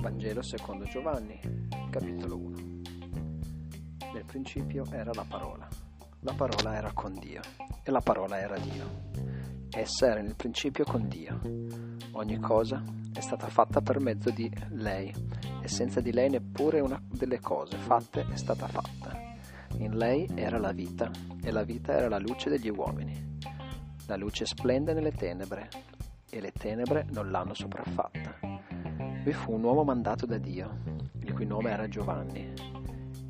Vangelo secondo Giovanni, capitolo 1. Nel principio era la parola, la parola era con Dio e la parola era Dio. Essa era nel principio con Dio. Ogni cosa è stata fatta per mezzo di lei e senza di lei neppure una delle cose fatte è stata fatta. In lei era la vita e la vita era la luce degli uomini. La luce splende nelle tenebre e le tenebre non l'hanno sopraffatta. Vi fu un uomo mandato da Dio, il cui nome era Giovanni.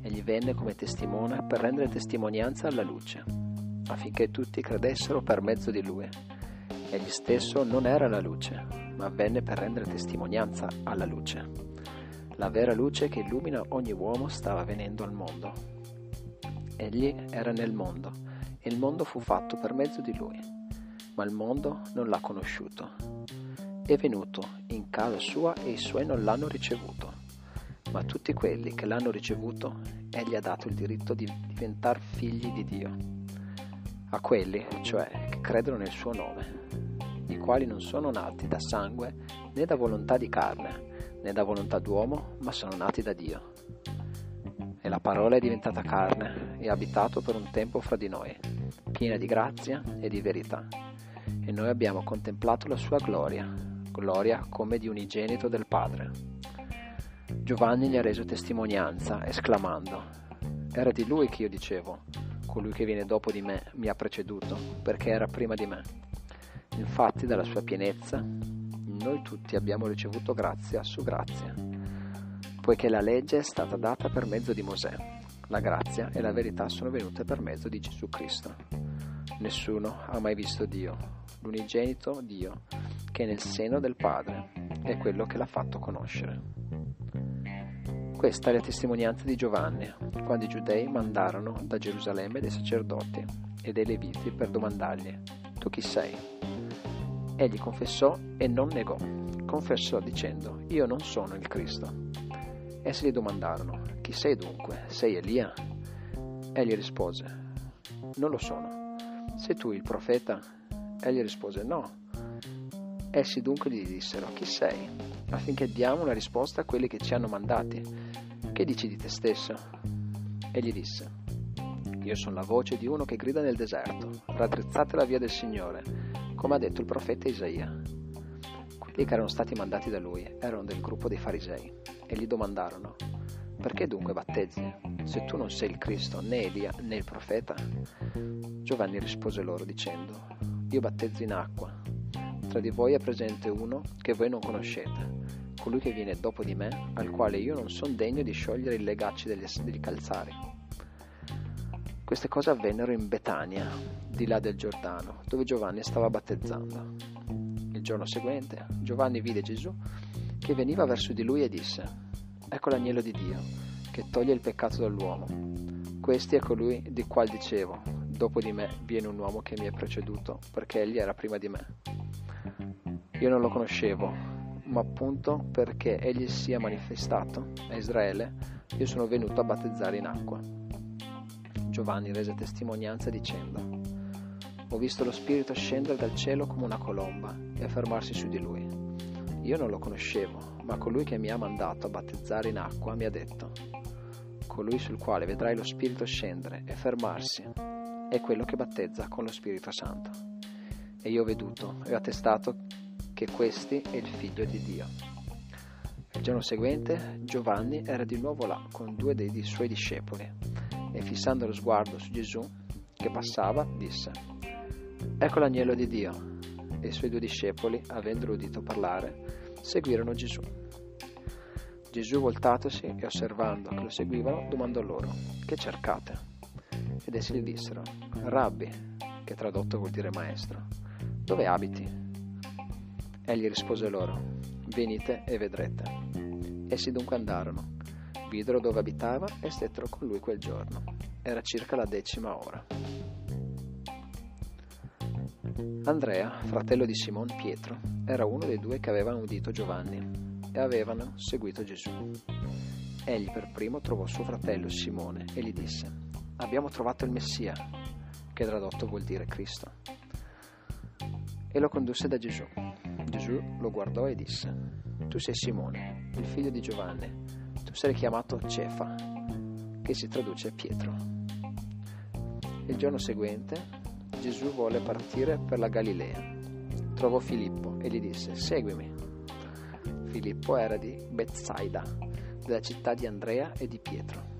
Egli venne come testimone per rendere testimonianza alla luce, affinché tutti credessero per mezzo di lui. Egli stesso non era la luce, ma venne per rendere testimonianza alla luce. La vera luce che illumina ogni uomo stava venendo al mondo. Egli era nel mondo, e il mondo fu fatto per mezzo di lui, ma il mondo non l'ha conosciuto è venuto in casa sua e i suoi non l'hanno ricevuto. Ma a tutti quelli che l'hanno ricevuto, egli ha dato il diritto di diventare figli di Dio. A quelli, cioè, che credono nel suo nome, i quali non sono nati da sangue né da volontà di carne, né da volontà d'uomo, ma sono nati da Dio. E la parola è diventata carne e ha abitato per un tempo fra di noi, piena di grazia e di verità. E noi abbiamo contemplato la sua gloria gloria come di unigenito del Padre. Giovanni gli ha reso testimonianza, esclamando, era di lui che io dicevo, colui che viene dopo di me mi ha preceduto, perché era prima di me. Infatti dalla sua pienezza noi tutti abbiamo ricevuto grazia su grazia, poiché la legge è stata data per mezzo di Mosè, la grazia e la verità sono venute per mezzo di Gesù Cristo. Nessuno ha mai visto Dio, l'unigenito Dio che è nel seno del Padre è quello che l'ha fatto conoscere. Questa è la testimonianza di Giovanni, quando i giudei mandarono da Gerusalemme dei sacerdoti e dei leviti per domandargli, tu chi sei? Egli confessò e non negò, confessò dicendo, io non sono il Cristo. Essi gli domandarono, chi sei dunque? Sei Elia? Egli rispose, non lo sono. Sei tu il profeta? Egli rispose, no. Essi dunque gli dissero, chi sei? Affinché diamo una risposta a quelli che ci hanno mandati. Che dici di te stesso? Egli disse, io sono la voce di uno che grida nel deserto, raddrizzate la via del Signore, come ha detto il profeta Isaia. Quelli che erano stati mandati da lui erano del gruppo dei farisei e gli domandarono, perché dunque battezzi, se tu non sei il Cristo, né Elia, né il profeta? Giovanni rispose loro dicendo, io battezzo in acqua, tra di voi è presente uno che voi non conoscete, colui che viene dopo di me, al quale io non sono degno di sciogliere i legacci degli, degli calzari. Queste cose avvennero in Betania, di là del Giordano, dove Giovanni stava battezzando. Il giorno seguente Giovanni vide Gesù che veniva verso di lui e disse, Ecco l'agnello di Dio, che toglie il peccato dall'uomo. Questi è colui di qual dicevo, dopo di me viene un uomo che mi è preceduto, perché egli era prima di me. Io non lo conoscevo, ma appunto perché egli sia manifestato a Israele, io sono venuto a battezzare in acqua. Giovanni rese testimonianza dicendo, ho visto lo Spirito scendere dal cielo come una colomba e affermarsi su di lui. Io non lo conoscevo, ma colui che mi ha mandato a battezzare in acqua mi ha detto, colui sul quale vedrai lo Spirito scendere e fermarsi, è quello che battezza con lo Spirito Santo. E io ho veduto e ho attestato che questi è il figlio di Dio. Il giorno seguente Giovanni era di nuovo là con due dei suoi discepoli e fissando lo sguardo su Gesù che passava disse Ecco l'agnello di Dio. E i suoi due discepoli, avendolo udito parlare, seguirono Gesù. Gesù voltatosi e osservando che lo seguivano, domandò loro, che cercate? Ed essi gli dissero, Rabbi, che tradotto vuol dire maestro, dove abiti? Egli rispose loro, venite e vedrete. Essi dunque andarono, videro dove abitava e stettero con lui quel giorno. Era circa la decima ora. Andrea, fratello di Simon Pietro, era uno dei due che avevano udito Giovanni e avevano seguito Gesù. Egli per primo trovò suo fratello Simone e gli disse, abbiamo trovato il Messia, che tradotto vuol dire Cristo. E lo condusse da Gesù. Gesù lo guardò e disse, Tu sei Simone, il figlio di Giovanni, tu sarai chiamato Cefa, che si traduce Pietro. Il giorno seguente Gesù volle partire per la Galilea. Trovò Filippo e gli disse, Seguimi. Filippo era di Bethsaida, della città di Andrea e di Pietro.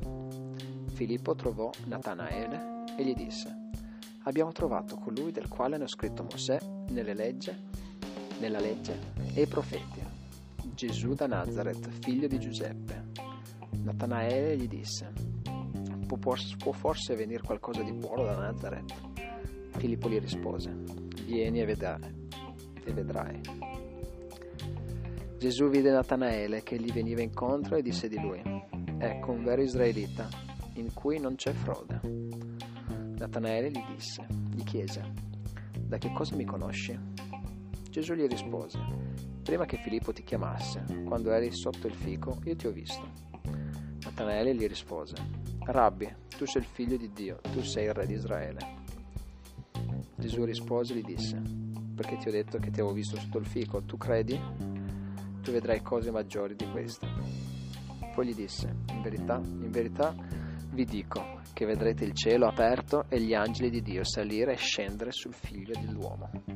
Filippo trovò Natanaele e gli disse, abbiamo trovato colui del quale hanno scritto Mosè legge, nella legge e i profeti, Gesù da Nazareth, figlio di Giuseppe. Natanaele gli disse, può forse venire qualcosa di buono da Nazareth? Filippo gli rispose, vieni e vedrai. E vedrai. Gesù vide Natanaele che gli veniva incontro e disse di lui, ecco un vero israelita in cui non c'è frode. Natanaele gli disse, gli chiese, da che cosa mi conosci? Gesù gli rispose, prima che Filippo ti chiamasse, quando eri sotto il fico, io ti ho visto. Natanaele gli rispose, Rabbi, tu sei il figlio di Dio, tu sei il re di Israele. Gesù rispose e gli disse, perché ti ho detto che ti avevo visto sotto il fico, tu credi? Tu vedrai cose maggiori di queste. Poi gli disse, in verità, in verità vi dico che vedrete il cielo aperto e gli angeli di Dio salire e scendere sul figlio dell'uomo.